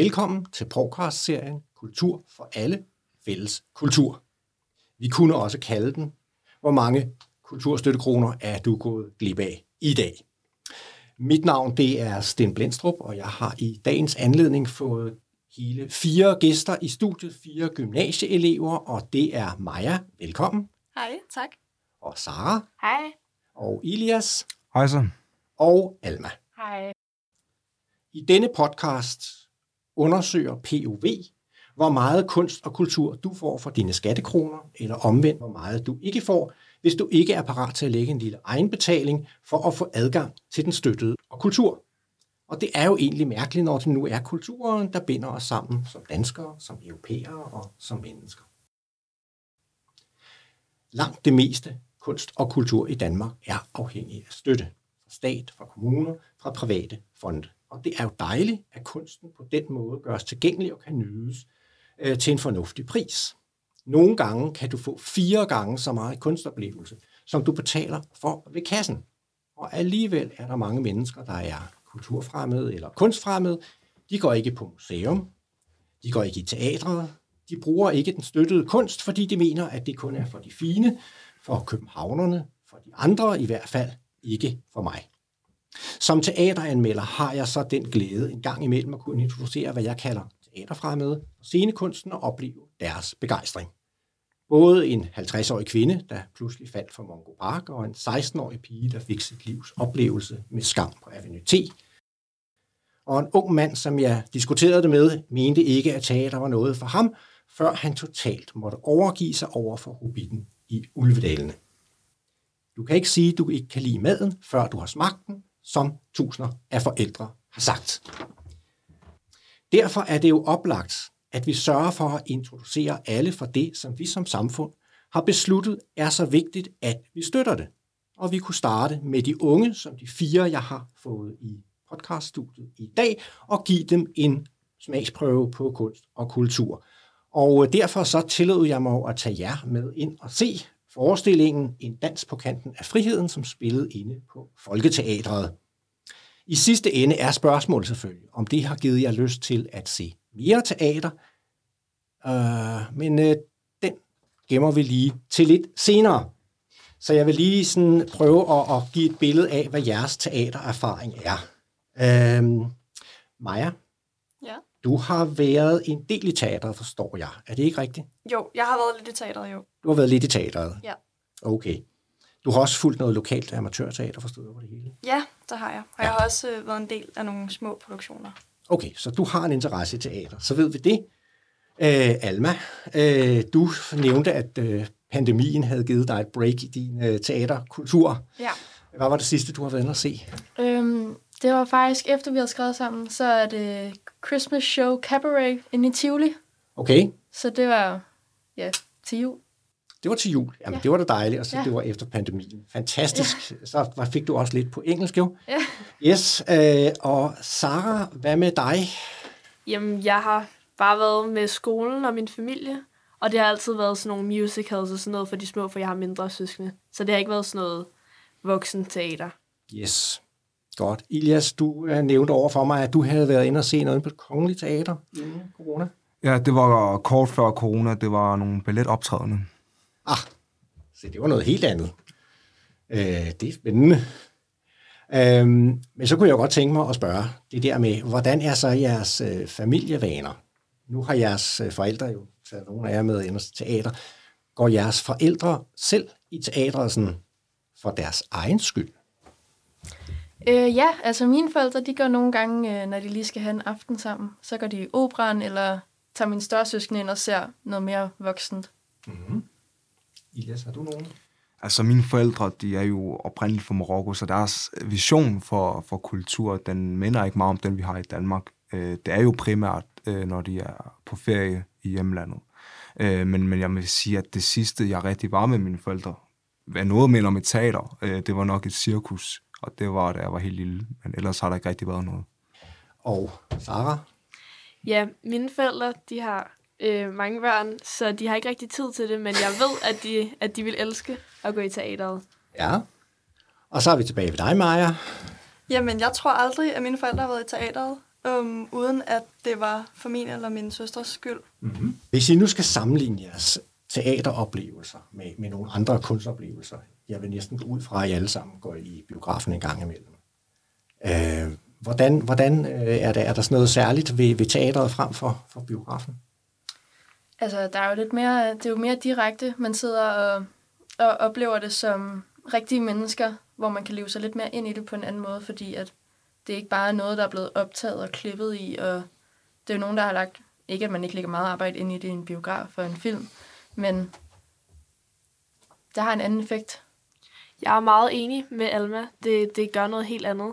Velkommen til podcast-serien Kultur for alle fælles kultur. Vi kunne også kalde den, hvor mange kulturstøttekroner er du gået glip af i dag. Mit navn det er Sten Blendstrup, og jeg har i dagens anledning fået hele fire gæster i studiet, fire gymnasieelever, og det er Maja, velkommen, Hej, tak. og Sara, Hej. og Ilias, Hej så. og Alma. Hej. I denne podcast undersøger POV, hvor meget kunst og kultur du får for dine skattekroner, eller omvendt, hvor meget du ikke får, hvis du ikke er parat til at lægge en lille egenbetaling for at få adgang til den støttede og kultur. Og det er jo egentlig mærkeligt, når det nu er kulturen, der binder os sammen som danskere, som europæere og som mennesker. Langt det meste kunst og kultur i Danmark er afhængig af støtte fra stat, fra kommuner, fra private fonde. Og det er jo dejligt, at kunsten på den måde gøres tilgængelig og kan nydes øh, til en fornuftig pris. Nogle gange kan du få fire gange så meget kunstoplevelse, som du betaler for ved kassen. Og alligevel er der mange mennesker, der er kulturfremmede eller kunstfremmede. De går ikke på museum, de går ikke i teatret, de bruger ikke den støttede kunst, fordi de mener, at det kun er for de fine, for københavnerne, for de andre i hvert fald, ikke for mig. Som teateranmelder har jeg så den glæde en gang imellem at kunne introducere, hvad jeg kalder teaterfremmede og scenekunsten og opleve deres begejstring. Både en 50-årig kvinde, der pludselig faldt for Mongo Park, og en 16-årig pige, der fik sit livs oplevelse med skam på Avenue T. Og en ung mand, som jeg diskuterede det med, mente ikke, at teater var noget for ham, før han totalt måtte overgive sig over for Hobbiten i Ulvedalene. Du kan ikke sige, at du ikke kan lide maden, før du har smagt den, som tusinder af forældre har sagt. Derfor er det jo oplagt, at vi sørger for at introducere alle for det, som vi som samfund har besluttet er så vigtigt, at vi støtter det. Og vi kunne starte med de unge, som de fire, jeg har fået i podcaststudiet i dag, og give dem en smagsprøve på kunst og kultur. Og derfor så tillod jeg mig at tage jer med ind og se forestillingen En dans på kanten af friheden, som spillede inde på Folketeatret. I sidste ende er spørgsmålet selvfølgelig, om det har givet jer lyst til at se mere teater, øh, men øh, den gemmer vi lige til lidt senere. Så jeg vil lige sådan prøve at, at give et billede af, hvad jeres teatererfaring er. Øh, Maja, Ja du har været en del i teateret, forstår jeg. Er det ikke rigtigt? Jo, jeg har været lidt i teateret, jo. Du har været lidt i teateret? Ja. Okay. Du har også fulgt noget lokalt amatørteater, forstod jeg på det hele? Ja, det har jeg. Og Ja. jeg har også øh, været en del af nogle små produktioner. Okay, så du har en interesse i teater. Så ved vi det. Øh, Alma, øh, du nævnte, at øh, pandemien havde givet dig et break i din øh, teaterkultur. Ja. Hvad var det sidste, du har været inde at se? Øhm, det var faktisk, efter vi havde skrevet sammen, så er det Christmas Show Cabaret inde i Tivoli. Okay, Så det var, ja, til jul. det var til jul. Jamen, Ja. det var da dejligt, og så Ja. det var efter pandemien. Fantastisk. Så var- fik du også lidt på engelsk, jo. Ja. Yes, øh, og Sara, hvad med dig? Jamen, jeg har bare været med skolen og min familie, og det har altid været sådan nogle musicals og sådan noget for de små, for jeg har mindre søskende. Så det har ikke været sådan noget voksen teater. Yes, godt. Ilias, du øh, nævnte over for mig, at du havde været inde og se noget på det kongelige teater inden corona. Ja, det var kort før corona. Det var nogle balletoptrædende. Ah, så det var noget helt andet. Øh, det er spændende. Øhm, men så kunne jeg godt tænke mig at spørge det der med, hvordan er så jeres øh, familievaner? Nu har jeres øh, forældre jo taget nogle af jer med ind til teater. Går jeres forældre selv i teatret sådan for deres egen skyld? Øh, ja, altså mine forældre, de går nogle gange, øh, når de lige skal have en aften sammen, så går de i operan, eller tager min større søskende ind og ser noget mere voksent. Mm-hmm. Ilias, har du nogen? Altså, mine forældre, de er jo oprindeligt fra Marokko, så deres vision for, for kultur, den minder ikke meget om den, vi har i Danmark. Øh, det er jo primært, øh, når de er på ferie i hjemlandet. Øh, men, men jeg vil sige, at det sidste, jeg rigtig var med mine forældre, hvad noget minder om et teater, øh, det var nok et cirkus, og det var, da jeg var helt lille. Men ellers har der ikke rigtig været noget. Og Sara? Ja, mine forældre, de har øh, mange børn, så de har ikke rigtig tid til det, men jeg ved, at de, at de vil elske at gå i teateret. Ja. Og så er vi tilbage ved dig, Maja. Jamen, jeg tror aldrig, at mine forældre har været i teateret. øhm, uden at det var for min eller min søsters skyld. Mm-hmm. Hvis I nu skal sammenligne jeres teateroplevelser med, med nogle andre kunstoplevelser, jeg vil næsten gå ud fra, at I alle sammen går i biografen en gang imellem. Øh, hvordan hvordan øh, er, der, er der sådan noget særligt ved, ved teateret frem for, for biografen? Altså, der er jo lidt mere, det er jo mere direkte. Man sidder og, og oplever det som rigtige mennesker, hvor man kan leve sig lidt mere ind i det på en anden måde, fordi at det er ikke bare noget, der er blevet optaget og klippet i, og det er jo nogen, der har lagt, ikke at man ikke lægger meget arbejde ind i det i en biograf for en film, men det har en anden effekt. Jeg er meget enig med Alma. Det, det gør noget helt andet,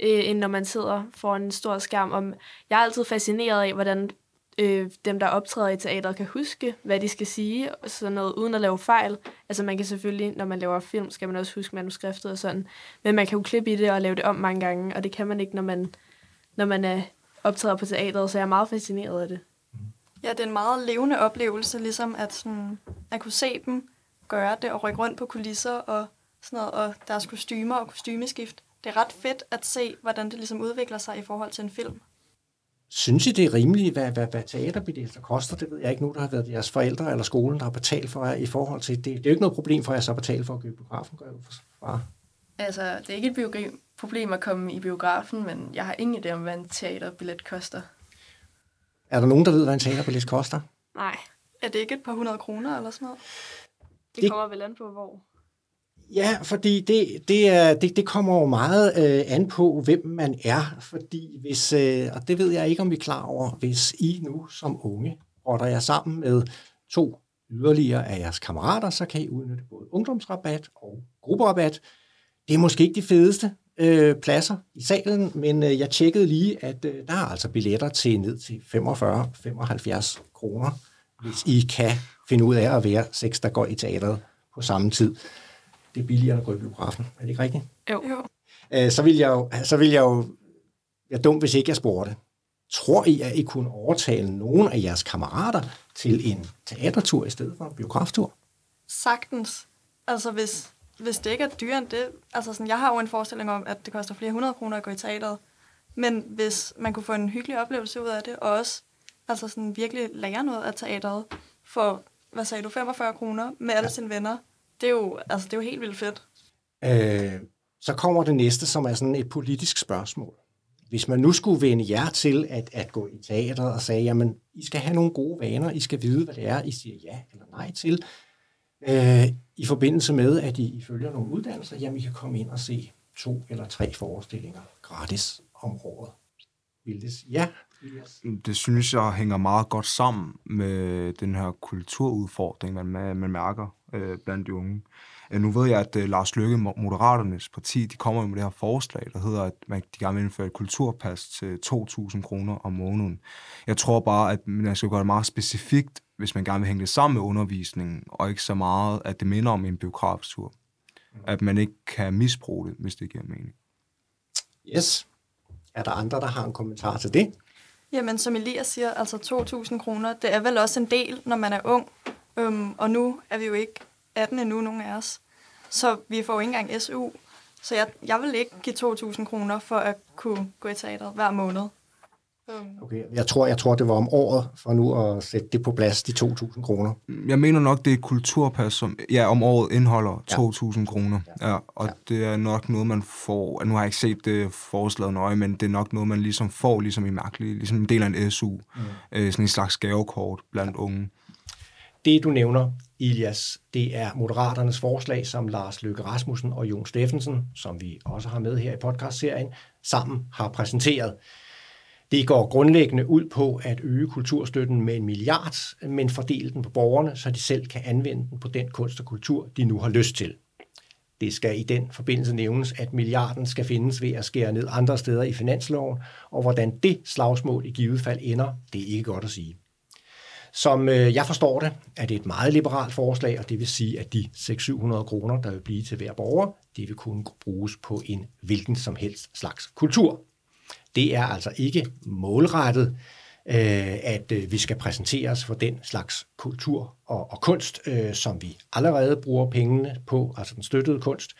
øh, end når man sidder foran en stor skærm. Om, jeg er altid fascineret af, hvordan øh, dem, der optræder i teateret, kan huske, hvad de skal sige, sådan noget, uden at lave fejl. Altså man kan selvfølgelig, når man laver film, skal man også huske manuskriptet og sådan, men man kan jo klippe i det og lave det om mange gange, og det kan man ikke, når man, når man er optræder på teateret, så jeg er meget fascineret af det. Ja, det er en meget levende oplevelse, ligesom at, sådan, at kunne se dem gøre det og rykke rundt på kulisser og sådan noget, og deres kostymer og kostymeskift. Det er ret fedt at se, hvordan det ligesom udvikler sig i forhold til en film. Synes I, det er rimeligt, hvad, hvad, hvad teaterbilletter koster? Det ved jeg ikke nu, der har været jeres forældre eller skolen, der har betalt for jer i forhold til det. Det er jo ikke noget problem for jer så at betale for at gå i biografen, gør jeg for Altså, det er ikke et biogra- problem at komme i biografen, men jeg har ingen idé om, hvad en teaterbillet koster. Er der nogen, der ved, hvad en teaterbillet koster? Nej. Er det ikke et par hundrede kroner eller sådan noget? Det, Det- kommer vel an på, hvor. Ja, fordi det, det, er, det, det kommer jo meget øh, an på, hvem man er. Fordi hvis, øh, og det ved jeg ikke, om vi er klar over, hvis I nu som unge rotter jer sammen med to yderligere af jeres kammerater, så kan I udnytte både ungdomsrabat og grupperabat. Det er måske ikke de fedeste øh, pladser i salen, men øh, jeg tjekkede lige, at øh, der er altså billetter til ned til 45-75 kroner, hvis I kan finde ud af at være seks, der går i teateret på samme tid. Det er billigere at gå i biografen. Er det ikke rigtigt? Jo. Jo. Øh, så vil jeg jo, så vil jeg jo være dum, hvis ikke jeg spurgte. Tror I, at I kunne overtale nogen af jeres kammerater til en teatertur i stedet for en biograftur? Sagtens. Altså hvis, hvis det ikke er dyrere end det. Altså sådan, jeg har jo en forestilling om, at det koster flere hundrede kroner at gå i teateret. Men hvis man kunne få en hyggelig oplevelse ud af det, og også altså sådan virkelig lære noget af teateret for, hvad sagde du, 45 kroner med alle sine venner, det er jo, altså, det er jo helt vildt fedt. Øh, så kommer det næste, som er sådan et politisk spørgsmål. Hvis man nu skulle vende jer til at, at gå i teateret og sige, jamen, I skal have nogle gode vaner, I skal vide, hvad det er, I siger ja eller nej til, øh, i forbindelse med, at I, følger nogle uddannelser, jamen, I kan komme ind og se to eller tre forestillinger gratis om året. Vil det ja? Yes. Mm, det synes jeg hænger meget godt sammen med den her kulturudfordring, man, man mærker øh, blandt de unge. Øh, nu ved jeg, at øh, Lars Løkke, Moderaternes parti, de kommer med det her forslag, der hedder, at man, de gerne vil indføre et kulturpas til 2.000 kroner om måneden. Jeg tror bare, at man skal gøre det meget specifikt, hvis man gerne vil hænge det sammen med undervisningen, og ikke så meget, at det minder om en biograftur. At man ikke kan misbruge det, hvis det giver mening. Yes. Er der andre, der har en kommentar til det? Jamen, som Elias siger, altså 2.000 kroner, det er vel også en del, når man er ung. Øhm, og nu er vi jo ikke 18 endnu, nogen af os. Så vi får jo ikke engang SU. Så jeg, jeg vil ikke give 2.000 kroner for at kunne gå i teateret hver måned. Øhm, Okay, jeg tror, jeg tror, det var om året, for nu at sætte det på plads, de 2.000 kroner. Jeg mener nok, det er et kulturpas, som ja, om året indeholder Ja. 2.000 kroner. Ja, og Ja. det er nok noget, man får... Nu har jeg ikke set det forslaget nøje, men det er nok noget, man ligesom får ligesom i mærkeligt, ligesom en del af en SU. Mm. Øh, sådan en slags gavekort blandt unge. Det, du nævner, Ilias, det er Moderaternes forslag, som Lars Løkke Rasmussen og Jon Steffensen, som vi også har med her i podcastserien, sammen har præsenteret. Det går grundlæggende ud på at øge kulturstøtten med en milliard, men fordele den på borgerne, så de selv kan anvende den på den kunst og kultur, de nu har lyst til. Det skal i den forbindelse nævnes, at milliarden skal findes ved at skære ned andre steder i finansloven, og hvordan det slagsmål i givet fald ender, det er ikke godt at sige. Som øh, jeg forstår det, er det et meget liberalt forslag, og det vil sige, at de 600-700 kroner, der vil blive til hver borger, det vil kunne bruges på en hvilken som helst slags kultur. Det er altså ikke målrettet, øh, at øh, vi skal præsenteres for den slags kultur og, og kunst, øh, som vi allerede bruger pengene på, altså den støttede kunst.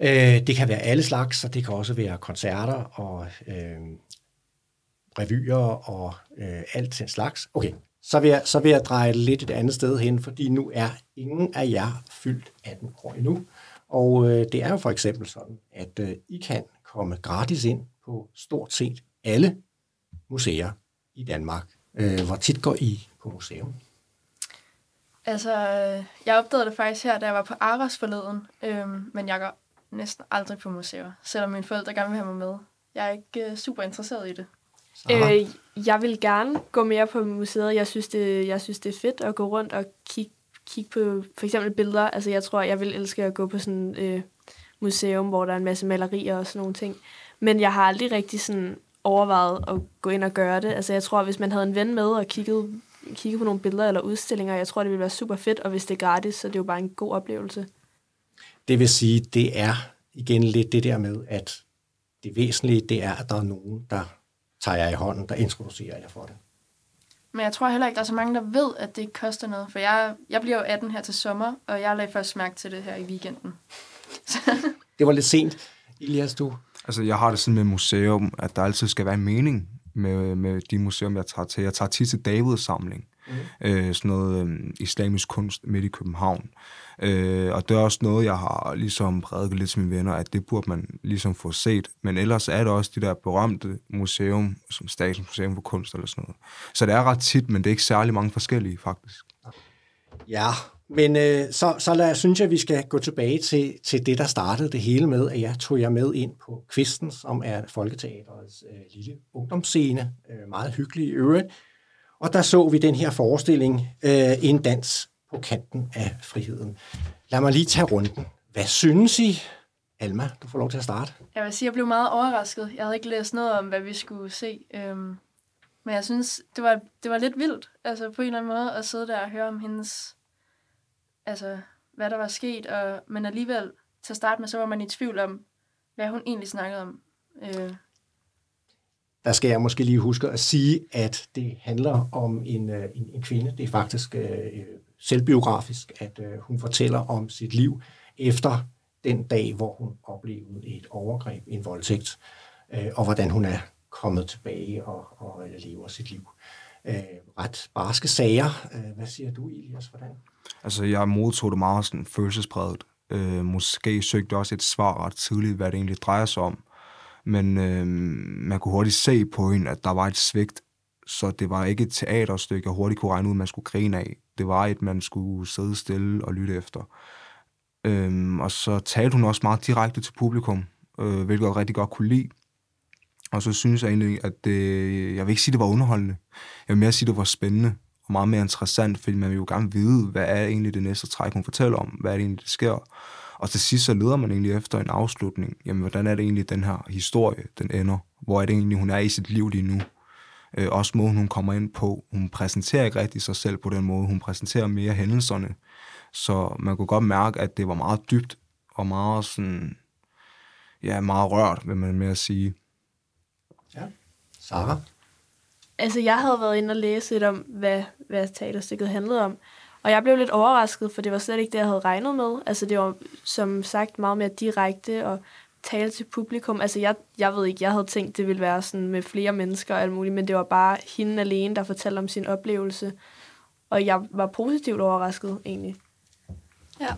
Øh, det kan være alle slags, og det kan også være koncerter og øh, revyer og øh, alt den slags. Okay, så vil, jeg, så vil jeg dreje lidt et andet sted hen, fordi nu er ingen af jer fyldt 18 år endnu. Og øh, det er jo for eksempel sådan, at øh, I kan komme gratis ind på stort set alle museer i Danmark. Øh, hvor tit går I på museum? Altså, øh, jeg opdagede det faktisk her, da jeg var på Aros forleden, øhm, men jeg går næsten aldrig på museer, selvom mine forældre gerne vil have mig med. Jeg er ikke øh, super interesseret i det. Øh, jeg vil gerne gå mere på museet. Jeg synes, det, jeg synes, det er fedt at gå rundt og kigge, kigge på for eksempel billeder. Altså, jeg tror, jeg vil elske at gå på sådan et øh, museum, hvor der er en masse malerier og sådan nogle ting. Men jeg har aldrig rigtig sådan overvejet at gå ind og gøre det. Altså, jeg tror, hvis man havde en ven med og kiggede, kiggede på nogle billeder eller udstillinger, jeg tror, det ville være super fedt. Og hvis det er gratis, så det er jo bare en god oplevelse. Det vil sige, det er igen lidt det der med, at det væsentlige, det er, at der er nogen, der tager jeg i hånden, der introducerer jeg for det. Men jeg tror heller ikke, der er så mange, der ved, at det ikke koster noget. For jeg, jeg bliver jo 18 her til sommer, og jeg lagde først mærke til det her i weekenden. det var lidt sent. Elias, du? Altså, jeg har det sådan med museum, at der altid skal være en mening med, med de museum, jeg tager til. Jeg tager tit til Davids samling. Mm. Øh, sådan noget øh, islamisk kunst midt i København. Øh, og det er også noget, jeg har ligesom prædiket lidt til mine venner, at det burde man ligesom få set. Men ellers er det også de der berømte museum, som Statens Museum for Kunst eller sådan noget. Så det er ret tit, men det er ikke særlig mange forskellige, faktisk. Ja, men øh, så, så lad, synes jeg, at vi skal gå tilbage til, til det, der startede det hele med, at jeg tog jer med ind på Kvisten, som er Folketeaterets øh, lille ungdomsscene. Øh, meget hyggelig i øvrigt. Og der så vi den her forestilling, øh, En dans på kanten af friheden. Lad mig lige tage runden. Hvad synes I? Alma, du får lov til at starte. Jeg vil sige, at jeg blev meget overrasket. Jeg havde ikke læst noget om, hvad vi skulle se. Øhm, men jeg synes, det var, det var lidt vildt, altså på en eller anden måde, at sidde der og høre om hendes, altså hvad der var sket, og, men alligevel til at starte med, så var man i tvivl om, hvad hun egentlig snakkede om. Øh, der skal jeg måske lige huske at sige, at det handler om en, øh, en, en kvinde. Det er faktisk øh, selvbiografisk, at øh, hun fortæller om sit liv efter den dag, hvor hun oplevede et overgreb, en voldtægt, øh, og hvordan hun er kommet tilbage og, og lever sit liv. Øh, ret barske sager. Øh, hvad siger du, Elias? Hvordan? Altså, jeg modtog det meget sådan følelsespræget. Øh, måske søgte også et svar ret tidligt, hvad det egentlig drejer sig om. Men øh, man kunne hurtigt se på hende, at der var et svigt, så det var ikke et teaterstykke, jeg hurtigt kunne regne ud, man skulle grine af. Det var et, man skulle sidde stille og lytte efter. Øhm, og så talte hun også meget direkte til publikum, øh, hvilket jeg rigtig godt kunne lide. Og så synes jeg egentlig, at det, jeg vil ikke sige, at det var underholdende. Jeg vil mere sige, at det var spændende meget mere interessant, fordi man vil jo gerne vide, hvad er egentlig det næste træk, hun fortæller om, hvad er det egentlig, der sker. Og til sidst så leder man egentlig efter en afslutning. Jamen, hvordan er det egentlig, den her historie, den ender? Hvor er det egentlig, hun er i sit liv lige nu? Øh, også måden, hun kommer ind på. Hun præsenterer ikke rigtig sig selv på den måde. Hun præsenterer mere hændelserne. Så man kunne godt mærke, at det var meget dybt og meget sådan, ja, meget rørt, vil man mere sige. Ja. Sarah? Altså, jeg havde været inde og læse lidt om, hvad, hvad teaterstykket handlede om. Og jeg blev lidt overrasket, for det var slet ikke det, jeg havde regnet med. Altså, det var som sagt meget mere direkte og tale til publikum. Altså, jeg, jeg ved ikke, jeg havde tænkt, det ville være sådan med flere mennesker og alt muligt, men det var bare hende alene, der fortalte om sin oplevelse. Og jeg var positivt overrasket, egentlig. Ja.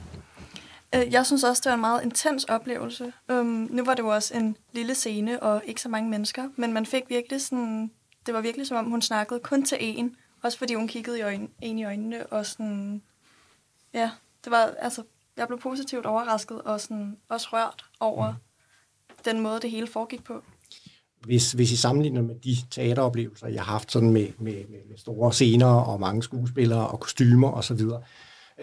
Øh, jeg synes også, det var en meget intens oplevelse. Um, nu var det jo også en lille scene og ikke så mange mennesker, men man fik virkelig sådan... Det var virkelig som om, hun snakkede kun til en. Også fordi hun kiggede i øjne, en i øjnene og sådan... Ja, det var... Altså, jeg blev positivt overrasket og sådan også rørt over, mm den måde, det hele foregik på. Hvis, hvis I sammenligner med de teateroplevelser, jeg har haft sådan med, med, med, store scener og mange skuespillere og kostymer osv.,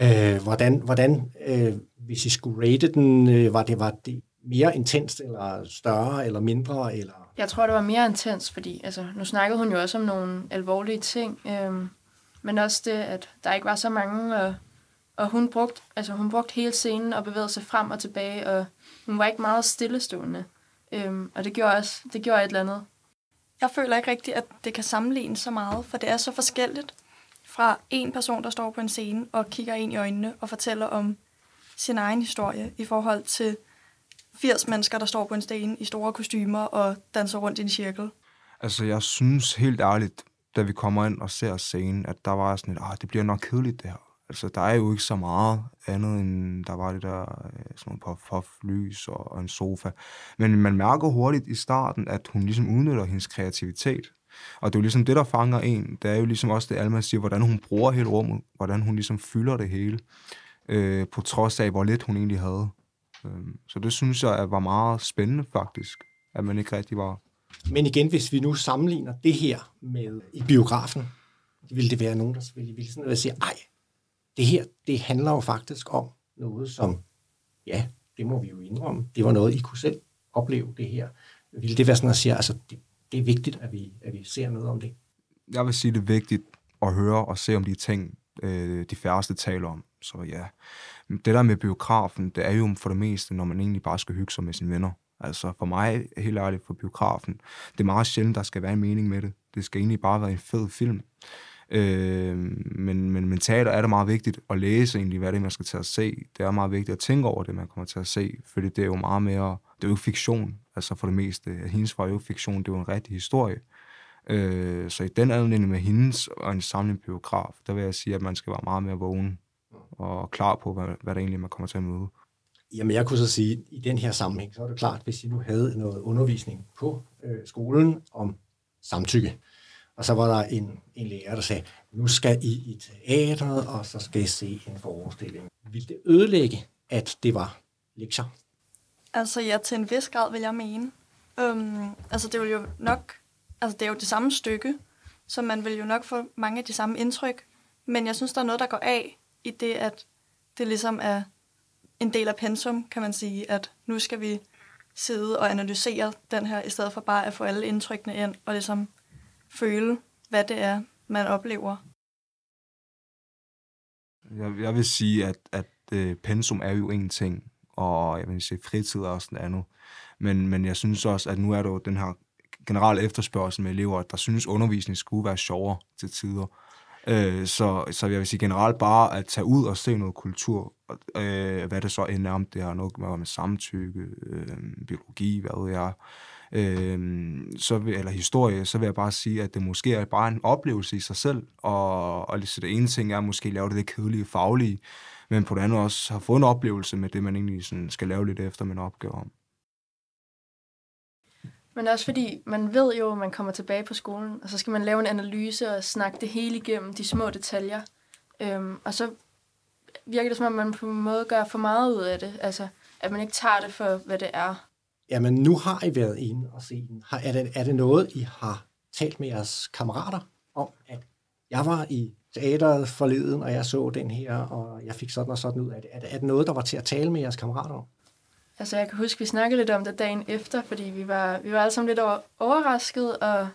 øh, hvordan, hvordan øh, hvis I skulle rate den, øh, var, det, var det mere intenst, eller større, eller mindre? Eller? Jeg tror, det var mere intens, fordi altså, nu snakkede hun jo også om nogle alvorlige ting, øh, men også det, at der ikke var så mange, og, og hun, brugte, altså, hun brugte hele scenen og bevægede sig frem og tilbage, og hun var ikke meget stillestående. Øhm, og det gjorde, også, det gjorde et eller andet. Jeg føler ikke rigtigt, at det kan sammenlignes så meget, for det er så forskelligt fra en person, der står på en scene og kigger ind i øjnene og fortæller om sin egen historie i forhold til 80 mennesker, der står på en sten i store kostymer og danser rundt i en cirkel. Altså, jeg synes helt ærligt, da vi kommer ind og ser scenen, at der var sådan et, ah, det bliver nok kedeligt det her. Altså, der er jo ikke så meget andet end, der var det der øh, sådan nogle puff, puff lys og, og en sofa. Men man mærker hurtigt i starten, at hun ligesom udnytter hendes kreativitet. Og det er jo ligesom det, der fanger en. Det er jo ligesom også det, Alma siger, hvordan hun bruger hele rummet, hvordan hun ligesom fylder det hele, øh, på trods af, hvor lidt hun egentlig havde. Øh, så det synes jeg var meget spændende faktisk, at man ikke rigtig var Men igen, hvis vi nu sammenligner det her med i biografen, ville det være nogen, der ville, ville sådan sige, ej, det her, det handler jo faktisk om noget, som, ja, det må vi jo indrømme, det var noget, I kunne selv opleve det her. Ville det være sådan at sige, altså, det, det er vigtigt, at vi, at vi ser noget om det? jeg vil sige, det er vigtigt at høre og se om de ting, øh, de færreste taler om. Så ja, Men det der med biografen, det er jo for det meste, når man egentlig bare skal hygge sig med sine venner. Altså for mig, helt ærligt, for biografen, det er meget sjældent, der skal være en mening med det. Det skal egentlig bare være en fed film. Øh, men, men, men teater er det meget vigtigt at læse egentlig, hvad det er, man skal til at se. Det er meget vigtigt at tænke over det, man kommer til at se, fordi det er jo meget mere, det er jo ikke fiktion, altså for det meste. Hendes var jo ikke fiktion, det er jo en rigtig historie. Øh, så i den anledning med hendes og en samling biograf, der vil jeg sige, at man skal være meget mere vågen og klar på, hvad, hvad det egentlig man kommer til at møde. Jamen, jeg kunne så sige, at i den her sammenhæng, så er det klart, hvis I nu havde noget undervisning på øh, skolen om samtykke, og så var der en, en lærer, der sagde, nu skal I i teateret, og så skal I se en forestilling. Vil det ødelægge, at det var lektier? Altså ja, til en vis grad vil jeg mene. Um, altså det vil jo nok, altså det er jo det samme stykke, så man vil jo nok få mange af de samme indtryk, men jeg synes, der er noget, der går af i det, at det ligesom er en del af pensum, kan man sige, at nu skal vi sidde og analysere den her, i stedet for bare at få alle indtrykkene ind, og ligesom føle, hvad det er, man oplever. Jeg, jeg vil sige, at, at øh, pensum er jo en ting, og jeg vil sige, fritid er også noget andet. Men, men jeg synes også, at nu er der jo den her generel efterspørgsel med elever, der synes, undervisning skulle være sjovere til tider. Øh, så, så jeg vil sige generelt bare at tage ud og se noget kultur, øh, hvad det så end er, om det har noget med, med samtykke, øh, biologi, hvad ved jeg, øh, så vil, eller historie, så vil jeg bare sige, at det måske er bare en oplevelse i sig selv, og, og så det ene ting er at måske lave det lidt kedelige faglige, men på det andet også har fået en oplevelse med det, man egentlig sådan skal lave lidt efter med en opgave om. Men også fordi, man ved jo, at man kommer tilbage på skolen, og så skal man lave en analyse og snakke det hele igennem, de små detaljer. Øhm, og så virker det som om, man på en måde gør for meget ud af det. Altså, at man ikke tager det for, hvad det er. Jamen, nu har I været inde og set den. Har, er, det, er det noget, I har talt med jeres kammerater om, at jeg var i teateret forleden, og jeg så den her, og jeg fik sådan og sådan ud af det. Er det, er det noget, der var til at tale med jeres kammerater om? Altså, jeg kan huske, vi snakkede lidt om det dagen efter, fordi vi var, vi var alle sammen lidt over, overrasket, og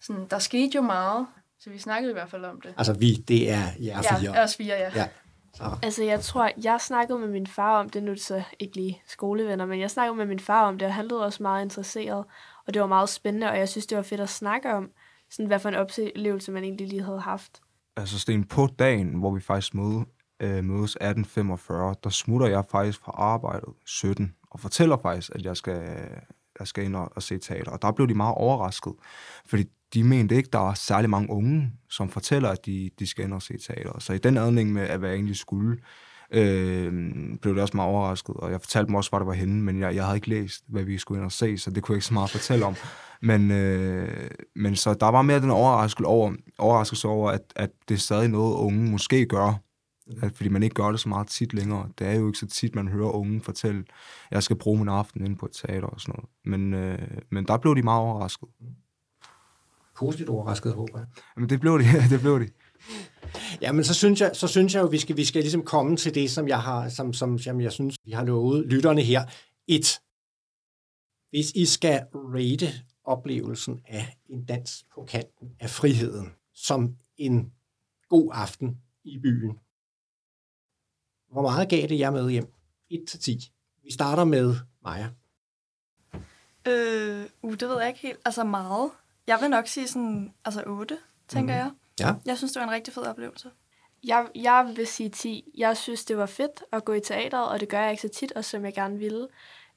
sådan, der skete jo meget. Så vi snakkede i hvert fald om det. Altså, vi, det er jer fire. Ja, os fire, ja. Ja. Så. Altså, jeg tror, jeg snakkede med min far om det, nu er det så ikke lige skolevenner, men jeg snakkede med min far om det, og han lød også meget interesseret, og det var meget spændende, og jeg synes, det var fedt at snakke om, sådan hvad for en oplevelse man egentlig lige havde haft. Altså, Sten, på dagen, hvor vi faktisk møde, øh, mødes 18.45, der smutter jeg faktisk fra arbejdet 17, og fortæller faktisk, at jeg skal, jeg skal ind og, og se teater. Og der blev de meget overrasket, fordi de mente ikke, der var særlig mange unge, som fortæller, at de, de skal ind og se teater. Så i den anledning med, at hvad jeg egentlig skulle, øh, blev det også meget overrasket. Og jeg fortalte dem også, hvor det var henne, men jeg, jeg havde ikke læst, hvad vi skulle ind og se, så det kunne jeg ikke så meget fortælle om. Men, øh, men så der var mere den overraskelse over, overraskelse over at, at det er stadig noget, unge måske gør, at, fordi man ikke gør det så meget tit længere. Det er jo ikke så tit, man hører unge fortælle, at jeg skal bruge min aften inde på et teater og sådan noget. Men, øh, men der blev de meget overrasket. Positivt overrasket, håber jeg. Men det blev de, det blev de. Ja, men så synes jeg, så synes jeg jo, vi skal, vi skal ligesom komme til det, som jeg har, som, som, som jeg synes, vi har lovet lytterne her. Et. Hvis I skal rate oplevelsen af en dans på kanten af friheden som en god aften i byen, hvor meget gav det jer med hjem? 1 til 10. Vi starter med Maja. Øh, uh, det ved jeg ikke helt. Altså meget. Jeg vil nok sige sådan, altså 8, tænker mm. jeg. Ja. Jeg synes, det var en rigtig fed oplevelse. Jeg, jeg vil sige 10. Jeg synes, det var fedt at gå i teateret, og det gør jeg ikke så tit, og som jeg gerne ville.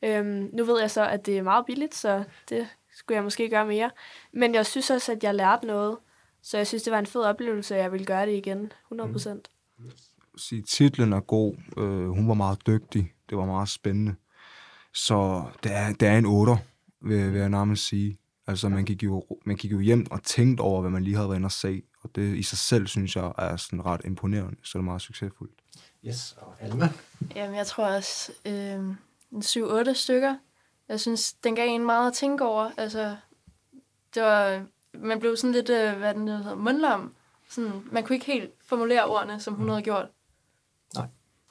Øhm, nu ved jeg så, at det er meget billigt, så det skulle jeg måske gøre mere. Men jeg synes også, at jeg lærte noget. Så jeg synes, det var en fed oplevelse, og jeg vil gøre det igen, 100 procent. Mm. Sige, titlen er god. Øh, hun var meget dygtig. Det var meget spændende. Så det er, det er en otter, vil, vil jeg nærmest sige. Altså, man gik, jo, man gik jo hjem og tænkte over, hvad man lige havde været inde og se. Og det i sig selv, synes jeg, er sådan ret imponerende. Så det er meget succesfuldt. Yes, og Alma? Jamen, jeg tror også øh, en 7-8 stykker. Jeg synes, den gav en meget at tænke over. Altså, det var, man blev sådan lidt, øh, hvad den hedder, mundlam. Sådan, man kunne ikke helt formulere ordene, som hun havde gjort.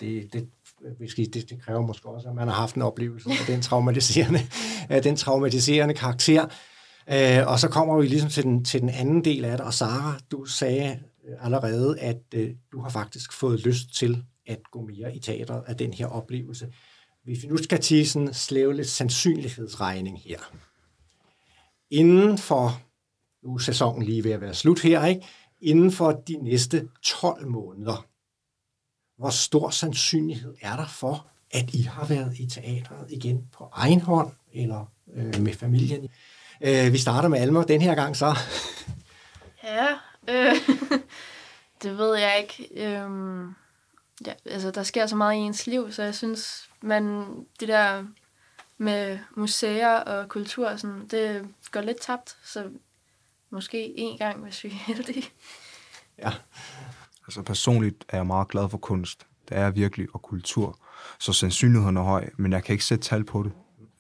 Det, det, det, det kræver måske også, at man har haft en oplevelse af den traumatiserende, af den traumatiserende karakter. Øh, og så kommer vi ligesom til den, til den anden del af det, og Sara, du sagde allerede, at øh, du har faktisk fået lyst til at gå mere i teateret af den her oplevelse. Hvis vi nu skal til sådan slæve lidt sandsynlighedsregning her. Inden for, nu er sæsonen lige ved at være slut her, ikke? inden for de næste 12 måneder, hvor stor sandsynlighed er der for, at I har været i teatret igen på egen hånd, eller øh, med familien? Øh, vi starter med Alma den her gang så. Ja, øh, det ved jeg ikke. Øh, ja, altså, der sker så meget i ens liv, så jeg synes, man, det der med museer og kultur, sådan, det går lidt tabt, så måske en gang, hvis vi er heldige. Ja. Altså personligt er jeg meget glad for kunst. Det er virkelig, og kultur. Så sandsynligheden er høj, men jeg kan ikke sætte tal på det.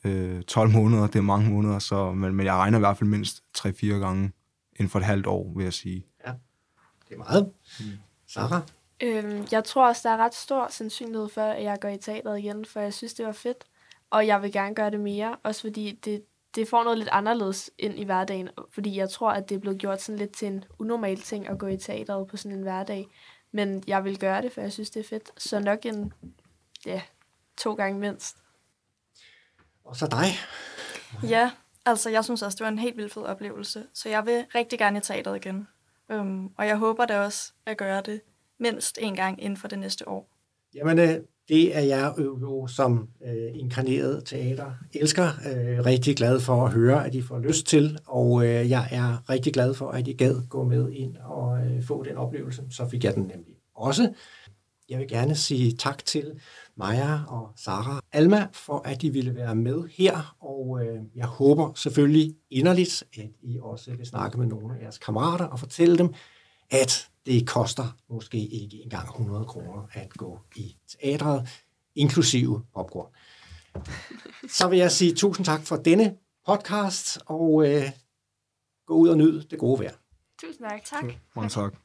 Øh, 12 måneder, det er mange måneder, så, men, men jeg regner i hvert fald mindst 3-4 gange inden for et halvt år, vil jeg sige. Ja, det er meget. Mm. Sarah? Øhm, jeg tror også, der er ret stor sandsynlighed for, at jeg går i teateret igen, for jeg synes, det var fedt. Og jeg vil gerne gøre det mere, også fordi det, det får noget lidt anderledes ind i hverdagen. Fordi jeg tror, at det er blevet gjort sådan lidt til en unormal ting at gå i teateret på sådan en hverdag. Men jeg vil gøre det, for jeg synes, det er fedt. Så nok en, ja, to gange mindst. Og så dig. Ja, altså jeg synes også, det var en helt vildt fed oplevelse. Så jeg vil rigtig gerne i teateret igen. Um, og jeg håber da også at gøre det mindst en gang inden for det næste år. Jamen, øh, det er jeg jo som øh, inkarneret teater elsker. Øh, rigtig glad for at høre, at I får lyst til, og øh, jeg er rigtig glad for, at I gad gå med ind og øh, få den oplevelse. Så fik jeg den nemlig også. Jeg vil gerne sige tak til Maja og Sara Alma for, at de ville være med her, og øh, jeg håber selvfølgelig inderligt, at I også vil snakke med nogle af jeres kammerater og fortælle dem, at det koster måske ikke engang 100 kroner at gå i teatret, inklusive popcorn. Så vil jeg sige tusind tak for denne podcast, og øh, gå ud og nyd det gode vejr. Tusind tak. Tak. Mange tak.